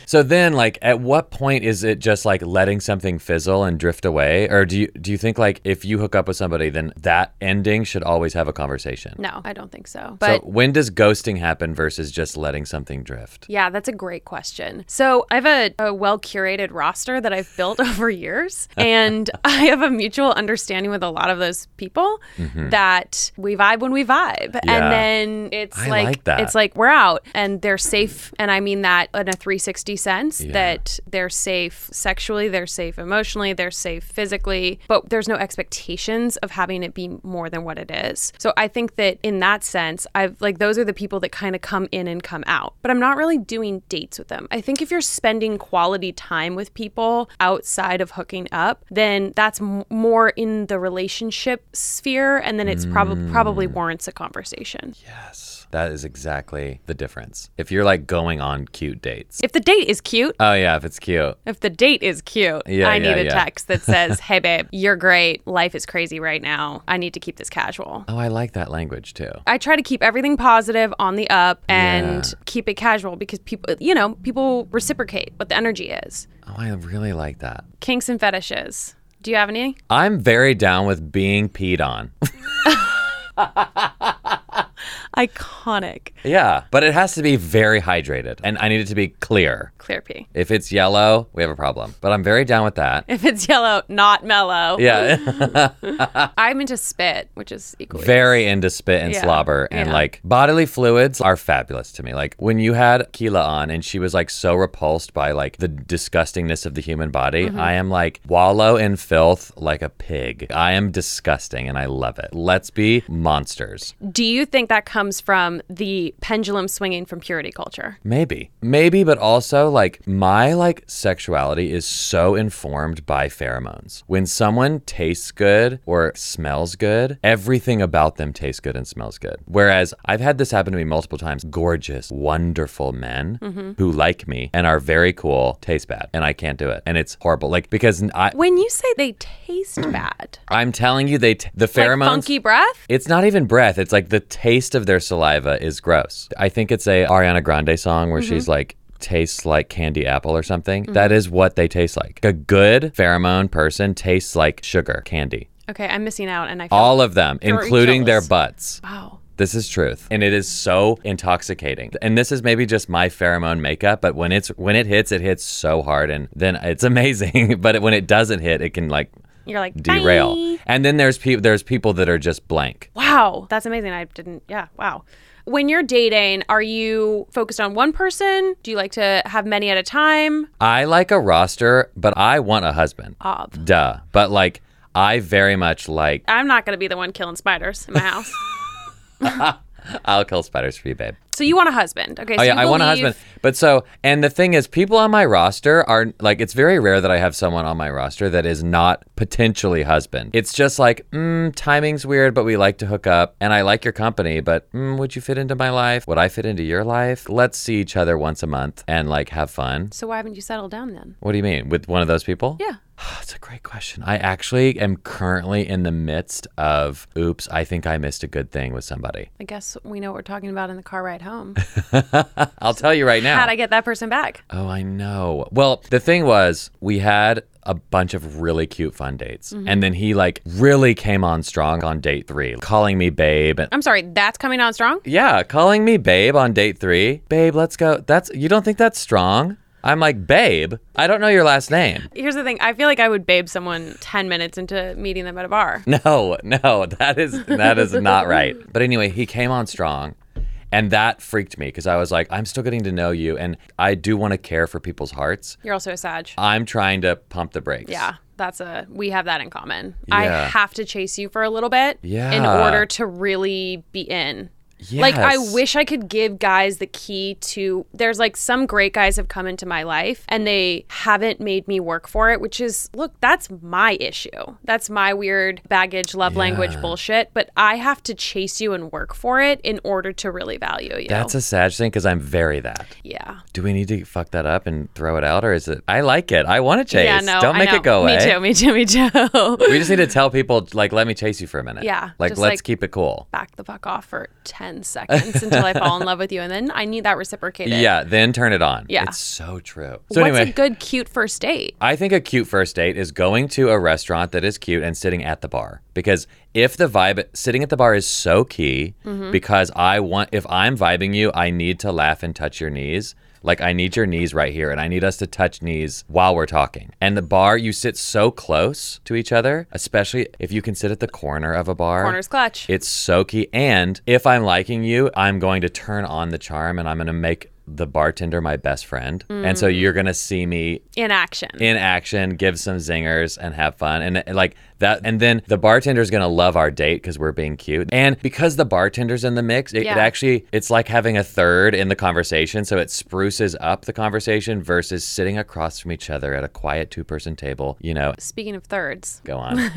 So then, like, at what point is it just like letting something fizzle and drift away, or do you do you think like if you hook up with somebody, then that ending should always have a conversation? No, I don't think so. So But when does ghosting happen versus just letting something drift? Yeah, that's a great question. So I have a, a well curated roster that I've built over years, and I have a mutual understanding with a lot of those people that we vibe when we vibe, Mm-hmm. Yeah. and then it's I like, like that. it's like we're out, and they're safe, and I mean that in a 360 sense Yeah. that they're safe sexually, they're safe emotionally, they're safe physically, but there's no expectations of having it be more than what it is. So I think that in that sense, I've like those are the people that kind of come in and come out. But I'm not really doing dates with them. I think if you're spending quality time with people outside of hooking up, then that's m- more in the relationship sphere and then it's probably probably warrants a conversation. Yes, that is exactly the difference. If you're like going on cute dates. If the date is cute, Oh yeah, if it's cute. If the date is cute, Yeah, I yeah, need a yeah. text that says, "Hey babe, you're great. Life is crazy right now. I need to keep this casual." Oh, I like that language too. I try to keep everything positive on the up and keep it casual because people, you know, people reciprocate what the energy is. Oh, I really like that. Kinks and fetishes. Do you have any? I'm very down with being peed on. Iconic. yeah, but it has to be very hydrated and I need it to be clear. Clear pee. If it's yellow, we have a problem. But I'm very down with that. If it's yellow, not mellow. Yeah. I'm into spit, which is equally. very into spit and Yeah, slobber and yeah. like bodily fluids are fabulous to me. Like when you had Keela on and she was like so repulsed by like the disgustingness of the human body, Mm-hmm. I am like wallow in filth like a pig. I am disgusting and I love it. Let's be monsters. Do you think that comes from the pendulum swinging from purity culture. Maybe. Maybe, but also like my like sexuality is so informed by pheromones. When someone tastes good or smells good, everything about them tastes good and smells good. Whereas I've had this happen to me multiple times. Gorgeous, wonderful men mm-hmm. who like me and are very cool taste bad and I can't do it. And it's horrible. Like because I When you say they taste bad, I'm telling you they t- the like pheromones funky breath, It's not even breath. It's like the taste of their saliva is gross. I think it's a Ariana Grande song where she's mm-hmm. like tastes like candy apple or something. Mm-hmm. That is what they taste like. A good pheromone person tastes like sugar candy. okay, I'm missing out, and I feel All of them, including their butts. wow. This is truth. And it is so intoxicating. And this is maybe just my pheromone makeup, but when it's when it hits, it hits so hard and then it's amazing. but when it doesn't hit, it can like You're like derail. "Bye." And then there's people there's people that are just blank. Wow, that's amazing. I didn't. Yeah, wow. When you're dating, are you focused on one person? Do you like to have many at a time? I like a roster, but I want a husband. Ob. Duh. But like, I very much like. I'm not going to be the one killing spiders in my house. I'll kill spiders for you, babe. so you want a husband? Okay. So Oh yeah, I want a husband. But so, and the thing is, people on my roster are like, it's very rare that I have someone on my roster that is not potentially husband. It's just like, mm, timing's weird, but we like to hook up, and I like your company, but mm, would you fit into my life? Would I fit into your life? Let's see each other once a month and like have fun. So why haven't you settled down then? What do you mean with one of those people? Yeah. That's a great question. I actually am currently in the midst of oops, I think I missed a good thing with somebody. I guess we know what we're talking about in the car ride home. I'll tell you right now. How'd I get that person back? oh, I know. Well, the thing was, we had a bunch of really cute fun dates. Mm-hmm. And then he like really came on strong on date 3, calling me babe I'm sorry, that's coming on strong? yeah, calling me babe on date 3. Babe, let's go. That's you don't think that's strong? I'm like, "Babe, I don't know your last name." Here's the thing I feel like I would babe someone 10 minutes into meeting them at a bar. No, no, that is that is not right. But anyway, he came on strong. And that freaked me because I was like, I'm still getting to know you and I do want to care for people's hearts. You're also a Sag. I'm trying to pump the brakes. Yeah, that's a we have that in common. I have to chase you for a little bit Yeah. in order to really be in. Like I wish I could give guys the key to there's like some great guys have come into my life and they haven't made me work for it, which is look, that's my issue. That's my weird baggage love language bullshit, but I have to chase you and work for it in order to really value you. That's a sad thing because I'm very that. yeah. Do we need to fuck that up and throw it out or is it? I like it. I want to chase. Yeah, no. Don't make it go away. Me too, me too, me too. We just need to tell people, like, let me chase you for a minute. Yeah, Like, let's like- keep it cool. Back the fuck off for 10 seconds until I fall in love with you. And then I need that reciprocated. Yeah, then turn it on. Yeah. It's so true. So, What's anyway. a good, cute first date? I think a cute first date is going to a restaurant that is cute and sitting at the bar. Because if the vibe sitting at the bar is so key, Mm-hmm. because I want if I'm vibing you, I need to laugh and touch your knees. Like I need your knees right here and I need us to touch knees while we're talking. And the bar, you sit so close to each other, especially if you can sit at the corner of a bar. Corner's clutch. It's so key. And if I'm liking you, I'm going to turn on the charm and I'm going to make the bartender my best friend. And so Mm. you're going to see me in action. in action, give some zingers, and have fun. And, like that, and then the bartender's gonna love our date because we're being cute. And because the bartender's in the mix, it, it actually it's like having a third in the conversation. So it spruces up the conversation versus sitting across from each other at a quiet two-person table. You know, Speaking of thirds, go on.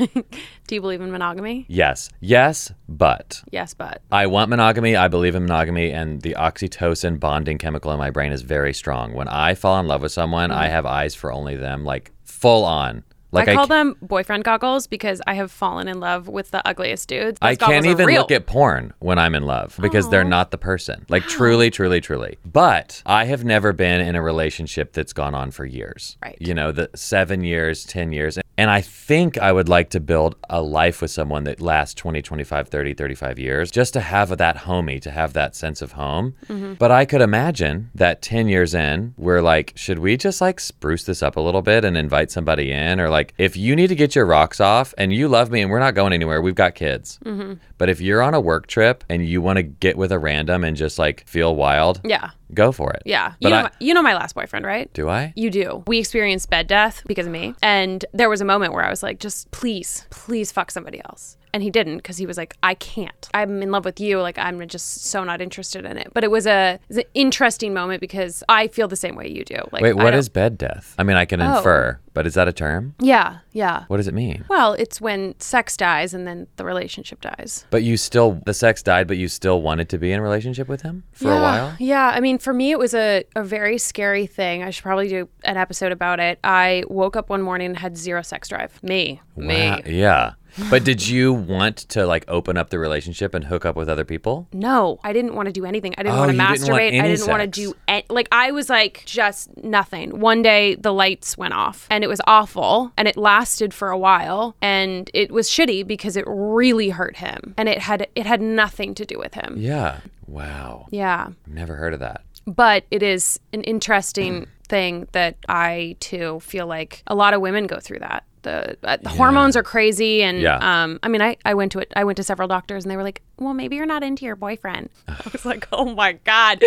do you believe in monogamy? yes, yes, but Yes, but I want monogamy. I believe in monogamy, and the oxytocin bonding chemical in my brain is very strong. When I fall in love with someone, mm-hmm. I have eyes for only them, like full on. Like I call ca- them boyfriend goggles because I have fallen in love with the ugliest dudes. I Those goggles can't even look at porn when I'm in love because they're not the person. Like truly, truly, truly. But I have never been in a relationship that's gone on for years. Right. You know, the seven years, 10 years. And I think I would like to build a life with someone that lasts 20, 25, 30, 35 years just to have that homie, to have that sense of home. Mm-hmm. But I could imagine that 10 years in, we're like, should we just like spruce this up a little bit and invite somebody in? Or like, if you need to get your rocks off and you love me and we're not going anywhere, we've got kids. Mm-hmm. But if you're on a work trip and you want to get with a random and just like feel wild, Yeah, go for it. yeah. But You know, I- my, you know my last boyfriend, right? Do I? You do. We experienced bed death because of me. And there was a moment where I was like, just please, please fuck somebody else. And he didn't because he was like, I can't. I'm in love with you. Like, I'm just so not interested in it. But it was a, it was an interesting moment because I feel the same way you do. Like, Wait, what is bed death? I mean, I can Oh. infer, but is that a term? Yeah, yeah. What does it mean? Well, it's when sex dies and then the relationship dies. But you still, the sex died, but you still wanted to be in a relationship with him for yeah, a while? Yeah. I mean, for me, it was a, a very scary thing. I should probably do an episode about it. I woke up one morning and had zero sex drive. Me. Me. Yeah. But did you want to like open up the relationship and hook up with other people? No, I didn't want to do anything. I didn't Oh, want to you didn't want masturbate. I didn't want to do any, like I was like just nothing. One day the lights went off and it was awful and it lasted for a while and it was shitty because it really hurt him and it had it had nothing to do with him. Yeah. Wow. Yeah. Never heard of that. But it is an interesting thing that I too feel like a lot of women go through that. The, uh, the hormones are crazy and Yeah. um I mean I, I went to it I went to several doctors and they were like well maybe you're not into your boyfriend I was like oh my god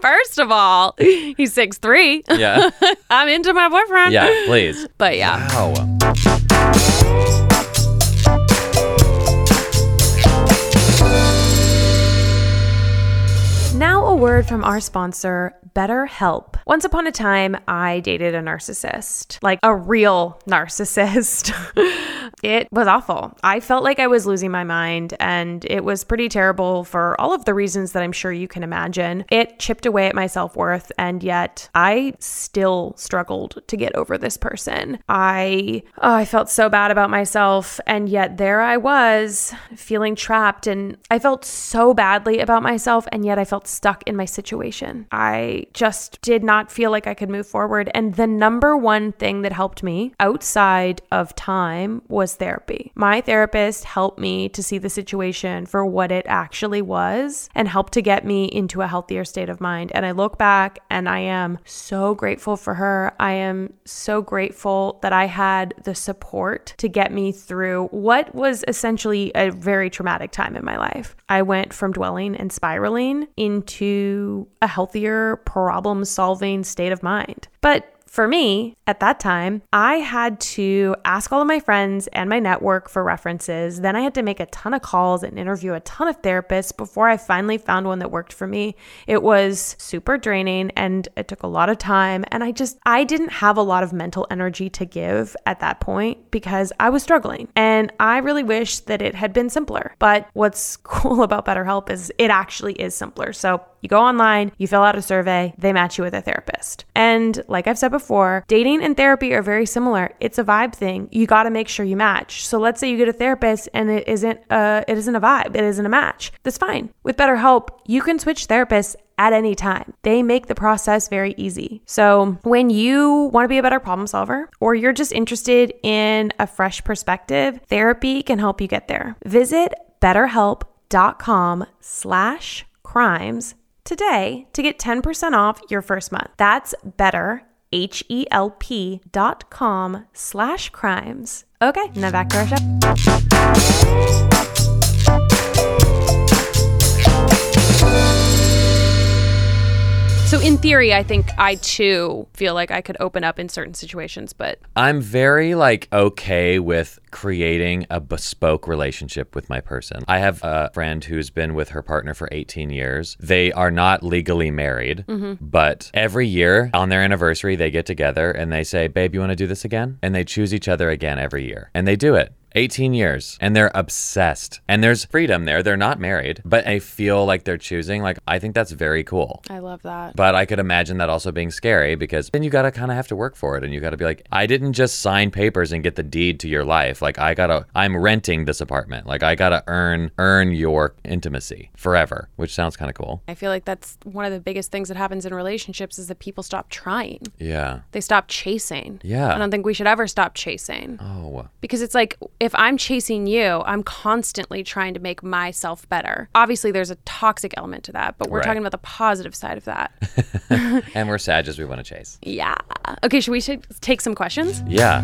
first of all he's six three Yeah. I'm into my boyfriend yeah, please. but yeah Wow. Now, a word from our sponsor, BetterHelp. Once upon a time, I dated a narcissist, like a real narcissist. it was awful. I felt like I was losing my mind, and it was pretty terrible for all of the reasons that I'm sure you can imagine. It chipped away at my self worth, and yet I still struggled to get over this person. I, oh, I felt so bad about myself, and yet there I was feeling trapped, and I felt so badly about myself, and yet I felt stuck in my situation. I just did not feel like I could move forward. And the number one thing that helped me outside of time was therapy. My therapist helped me to see the situation for what it actually was and helped to get me into a healthier state of mind. And I look back and I am so grateful for her. I am so grateful that I had the support to get me through what was essentially a very traumatic time in my life. I went from dwelling and spiraling into a healthier problem solving state of mind. But for me, at that time, I had to ask all of my friends and my network for references. Then I had to make a ton of calls and interview a ton of therapists before I finally found one that worked for me. It was super draining and it took a lot of time. And I just, I didn't have a lot of mental energy to give at that point because I was struggling. And I really wish that it had been simpler. But what's cool about BetterHelp is it actually is simpler. So you go online, you fill out a survey, they match you with a therapist. And like I've said before, dating and therapy are very similar. It's a vibe thing. You got to make sure you match. So let's say you get a therapist and it isn't uh it isn't a vibe, it isn't a match. That's fine. With BetterHelp, you can switch therapists at any time. They make the process very easy. So, when you want to be a better problem solver or you're just interested in a fresh perspective, therapy can help you get there. Visit betterhelp.com slash crimes today to get 10% off your first month. That's better, H-E-L-P dot com slash crimes. Okay, now back to our show. So in theory I think I too feel like I could open up in certain situations but I'm very like okay with creating a bespoke relationship with my person. I have a friend who's been with her partner for 18 years. They are not legally married, mm-hmm. but every year on their anniversary they get together and they say, "Babe, you want to do this again?" And they choose each other again every year. And they do it. 18 years and they're obsessed. And there's freedom there. They're not married, but I feel like they're choosing. Like, I think that's very cool. I love that. But I could imagine that also being scary because then you got to kind of have to work for it and you got to be like, I didn't just sign papers and get the deed to your life. Like I got to I'm renting this apartment. Like I got to earn earn your intimacy forever, which sounds kind of cool. I feel like that's one of the biggest things that happens in relationships is that people stop trying. Yeah. They stop chasing. Yeah. I don't think we should ever stop chasing. Oh. Because it's like if I'm chasing you, I'm constantly trying to make myself better. Obviously, there's a toxic element to that, but we're Right. talking about the positive side of that. And we're sad we want to chase. yeah. Okay, should we take some questions? Yeah.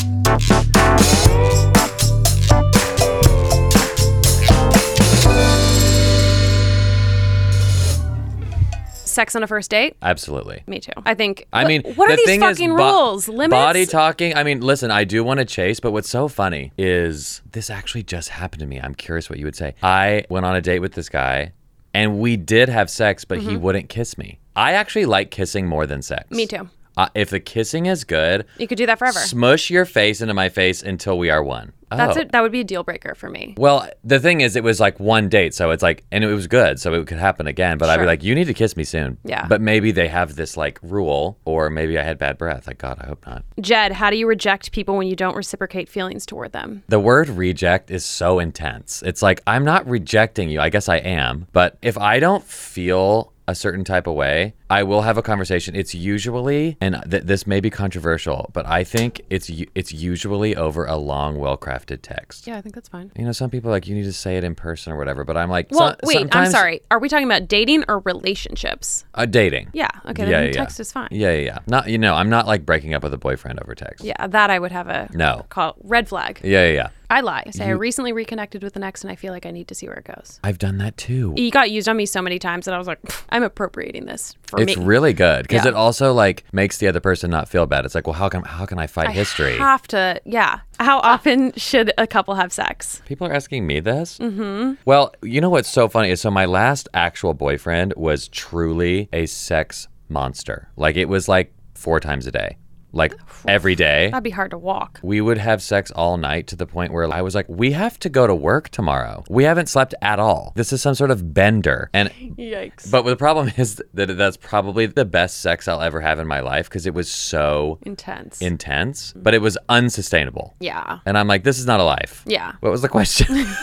Sex on a first date? Absolutely. Me too. I think. I mean, what are the these thing fucking is, bo- rules? Limits? Body talking. I mean, listen, I do want to chase, but what's so funny is this actually just happened to me. I'm curious what you would say. I went on a date with this guy, and we did have sex, but he wouldn't kiss me. I actually like kissing more than sex. Mm-hmm. Me too. Uh, if the kissing is good, You could do that forever. smush your face into my face until we are one. That's Oh. it. That would be a deal breaker for me. Well, the thing is, it was like one date, so it's like, and it was good, so it could happen again. But I'd be like, you need to kiss me soon. Yeah. But maybe they have this like rule, or maybe I had bad breath. Like, God, I hope not. Jed, how do you reject people when you don't reciprocate feelings toward them? The word reject is so intense. It's like, I'm not rejecting you. I guess I am. But if I don't feel a certain type of way, I will have a conversation. It's usually, and th- this may be controversial, but I think it's u- it's usually over a long, well crafted text. Yeah, I think that's fine. You know, some people are like you need to say it in person or whatever, but I'm like, Well, so- wait, I'm sorry. Are we talking about dating or relationships? Uh, dating. Yeah. Okay. Then yeah, yeah, text yeah. is fine. Yeah, yeah, yeah. Not you know, I'm not like breaking up with a boyfriend over text. Yeah, that I would have a No. call red flag. Yeah, yeah, yeah. I lie. I say I recently reconnected with an ex and I feel like I need to see where it goes. I've done that too. You got used on me so many times that I was like, I'm appropriating this for It's me. really good because Yeah. it also like makes the other person not feel bad. It's like, well, how can how can I fight history? have to, yeah. How often should a couple have sex? People are asking me this. Mm-hmm. Well, you know what's so funny is so my last actual boyfriend was truly a sex monster. Like it was like four times a day, like every day. That'd be hard to walk. We would have sex all night to the point where I was like, we have to go to work tomorrow. We haven't slept at all. This is some sort of bender. And Yikes. but the problem is that that's probably the best sex I'll ever have in my life because it was so Intense. intense, but it was unsustainable. yeah. And I'm like, this is not a life. Yeah. What was the question?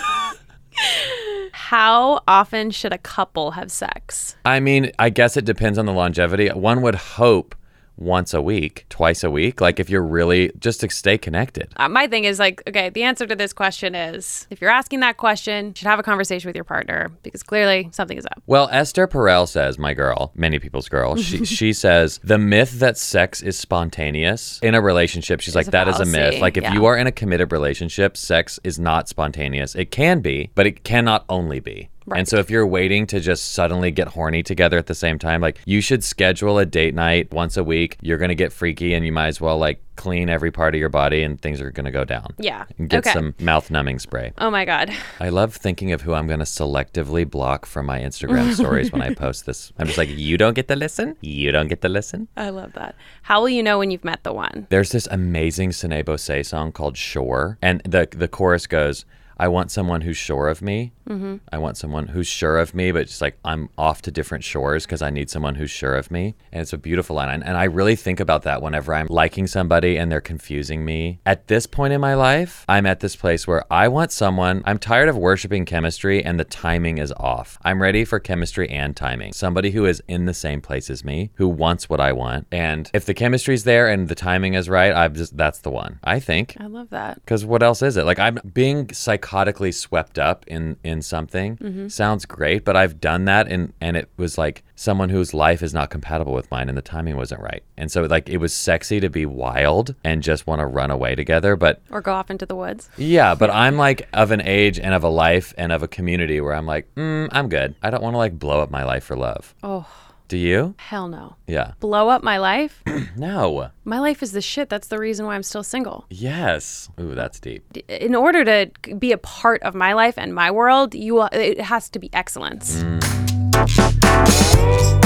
How often should a couple have sex? I mean, I guess it depends on the longevity. One would hope once a week, twice a week, like if you're really just to stay connected. Uh, my thing is like, okay, the answer to this question is if you're asking that question, you should have a conversation with your partner because clearly something is up. Well, Esther Perel says, my girl, many people's girl, she, she says the myth that sex is spontaneous in a relationship, she's like, a that is a myth. Like, if yeah. you are in a committed relationship, sex is not spontaneous. It can be, but it cannot only be. And so if you're waiting to just suddenly get horny together at the same time, like you should schedule a date night once a week. You're going to get freaky and you might as well like clean every part of your body and things are going to go down. Yeah. And get Okay. some mouth numbing spray. Oh my God. I love thinking of who I'm going to selectively block from my Instagram stories when I post this. I'm just like, you don't get to listen. You don't get to listen. I love that. How will you know when you've met the one? There's this amazing Sine Bose song called Shore. And the, the chorus goes, I want someone who's sure of me. Mm-hmm. I want someone who's sure of me, but just like I'm off to different shores because I need someone who's sure of me. And it's a beautiful line. And, and I really think about that whenever I'm liking somebody and they're confusing me. At this point in my life, I'm at this place where I want someone, I'm tired of worshiping chemistry and the timing is off. I'm ready for chemistry and timing. Somebody who is in the same place as me, who wants what I want. And if the chemistry's there and the timing is right, I've just, that's the one. I think. I love that. Because what else is it? Like I'm being psychotically swept up in in something Mm-hmm. sounds great, but I've done that and and it was like someone whose life is not compatible with mine and the timing wasn't right. And so like it was sexy to be wild and just want to run away together, but Or go off into the woods. yeah, but I'm like of an age and of a life and of a community where I'm like, mm, I'm good. I don't want to like blow up my life for love. Oh, Do you? hell no. Yeah. Blow up my life? No. my life is the shit. That's the reason why I'm still single. Yes. Ooh, that's deep. In order to be a part of my life and my world, you uh, it has to be excellence. Mm.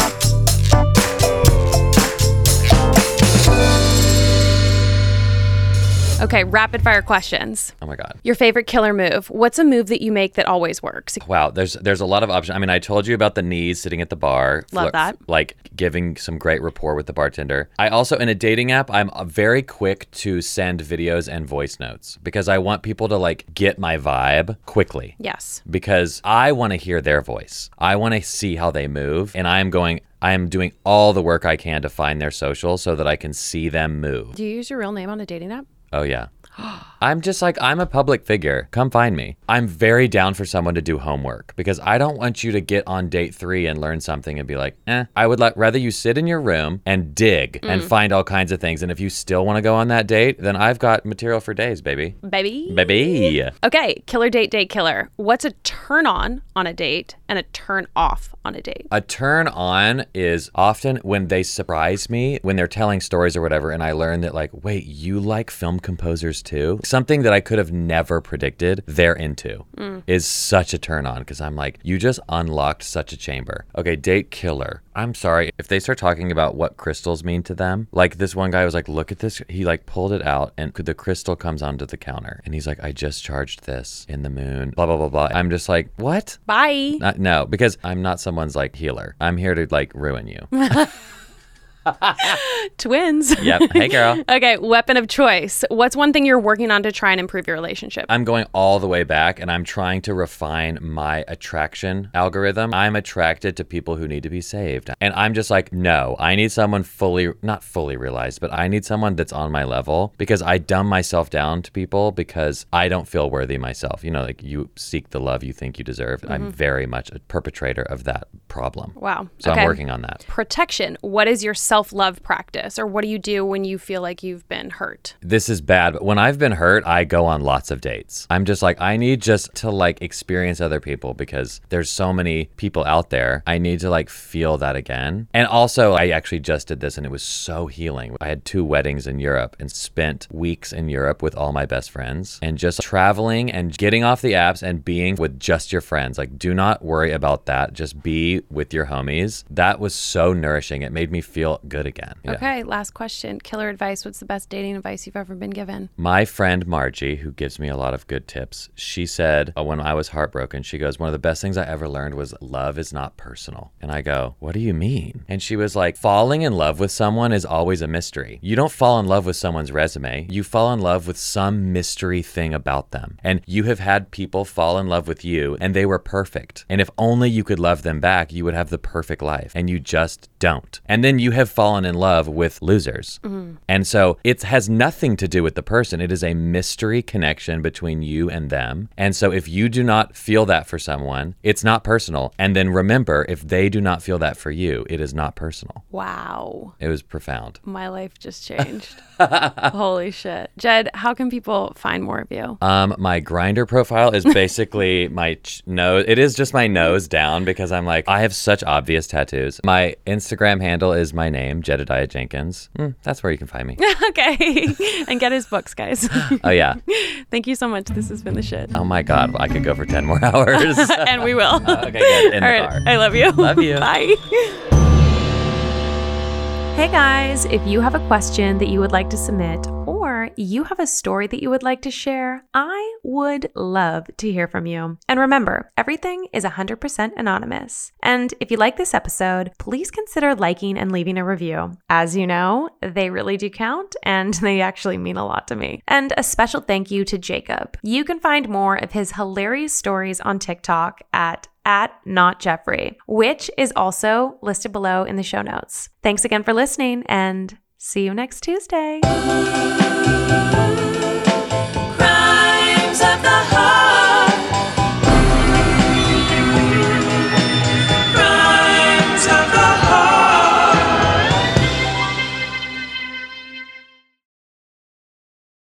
Okay, rapid fire questions. Oh my god. Your favorite killer move. What's a move that you make that always works? Wow, there's there's a lot of options. I mean, I told you about the knees sitting at the bar. Love fl- that. Like giving some great rapport with the bartender. I also in a dating app, I'm very quick to send videos and voice notes because I want people to like get my vibe quickly. Yes. Because I want to hear their voice. I want to see how they move and I am going I am doing all the work I can to find their social so that I can see them move. Do you use your real name on a dating app? Oh, yeah. I'm just like, I'm a public figure. Come find me. I'm very down for someone to do homework because I don't want you to get on date three and learn something and be like, eh. I would like rather you sit in your room and dig and find all kinds of things. And if you still want to go on that date, then I've got material for days, baby. Baby. Baby. Okay, killer date date killer. What's a turn on on a date and a turn off on a date? A turn on is often when they surprise me, when they're telling stories or whatever, and I learn that, like, wait, you like film composers too? Something that I could have never predicted they're into mm. is such a turn on because I'm like, you just unlocked such a chamber. Okay, date killer. I'm sorry. If they start talking about what crystals mean to them, like this one guy was like, look at this. He like pulled it out and the crystal comes onto the counter and he's like, I just charged this in the moon, blah, blah, blah, blah. I'm just like, what? Bye. Not, no, because I'm not someone's like healer. I'm here to like ruin you. Twins. yep. Hey, girl. okay, weapon of choice. What's one thing you're working on to try and improve your relationship? I'm going all the way back and I'm trying to refine my attraction algorithm. I'm attracted to people who need to be saved. And I'm just like, no, I need someone fully, not fully realized, but I need someone that's on my level because I dumb myself down to people because I don't feel worthy myself. You know, like you seek the love you think you deserve. I'm mm-hmm. very much a perpetrator of that problem. wow. So okay. I'm working on that. Protection. What is your self love practice, or what do you do when you feel like you've been hurt? this is bad but when i've been hurt i go on lots of dates. I'm just like i need just to like experience other people because there's so many people out there. I need to like feel that again. And also i actually just did this and it was so healing. I had two weddings in europe and spent weeks in europe with all my best friends and just traveling and getting off the apps and being with just your friends. Like do not worry about that. Just be with your homies. That was so nourishing. It made me feel good again Yeah. Okay, last question. Killer advice. What's the best dating advice you've ever been given? My friend Margie, who gives me a lot of good tips, she said uh, when I was heartbroken, she goes, One of the best things I ever learned was love is not personal. And I go, What do you mean? And she was like, Falling in love with someone is always a mystery. You don't fall in love with someone's resume, you fall in love with some mystery thing about them. And you have had people fall in love with you and they were perfect. And if only you could love them back, you would have the perfect life. And you just don't. And then you have fallen in love with losers. And so it has nothing to do with the person. It is a mystery connection between you and them. And so if you do not feel that for someone, it's not personal. And then remember, if they do not feel that for you, it is not personal. Wow. It was profound. My life just changed. Holy shit. Jed, how can people find more of you? Um, my Grindr profile is basically my ch- nose. It is just my nose down because I'm like, I have such obvious tattoos. My Instagram handle is my name, Jedidiah Jenkins. Mm, that's where you can find me. okay. and get his books, guys. oh, yeah. Thank you so much. This has been the shit. Oh, my God. I could go for 10 more hours. and we will. okay, good. In All the right. car. I love you. Love you. Bye. Hey guys, if you have a question that you would like to submit or you have a story that you would like to share, I would love to hear from you. And remember, everything is 100% anonymous. And if you like this episode, please consider liking and leaving a review. As you know, they really do count and they actually mean a lot to me. And a special thank you to Jacob. You can find more of his hilarious stories on TikTok at at not Jeffrey, which is also listed below in the show notes. Thanks again for listening and see you next Tuesday.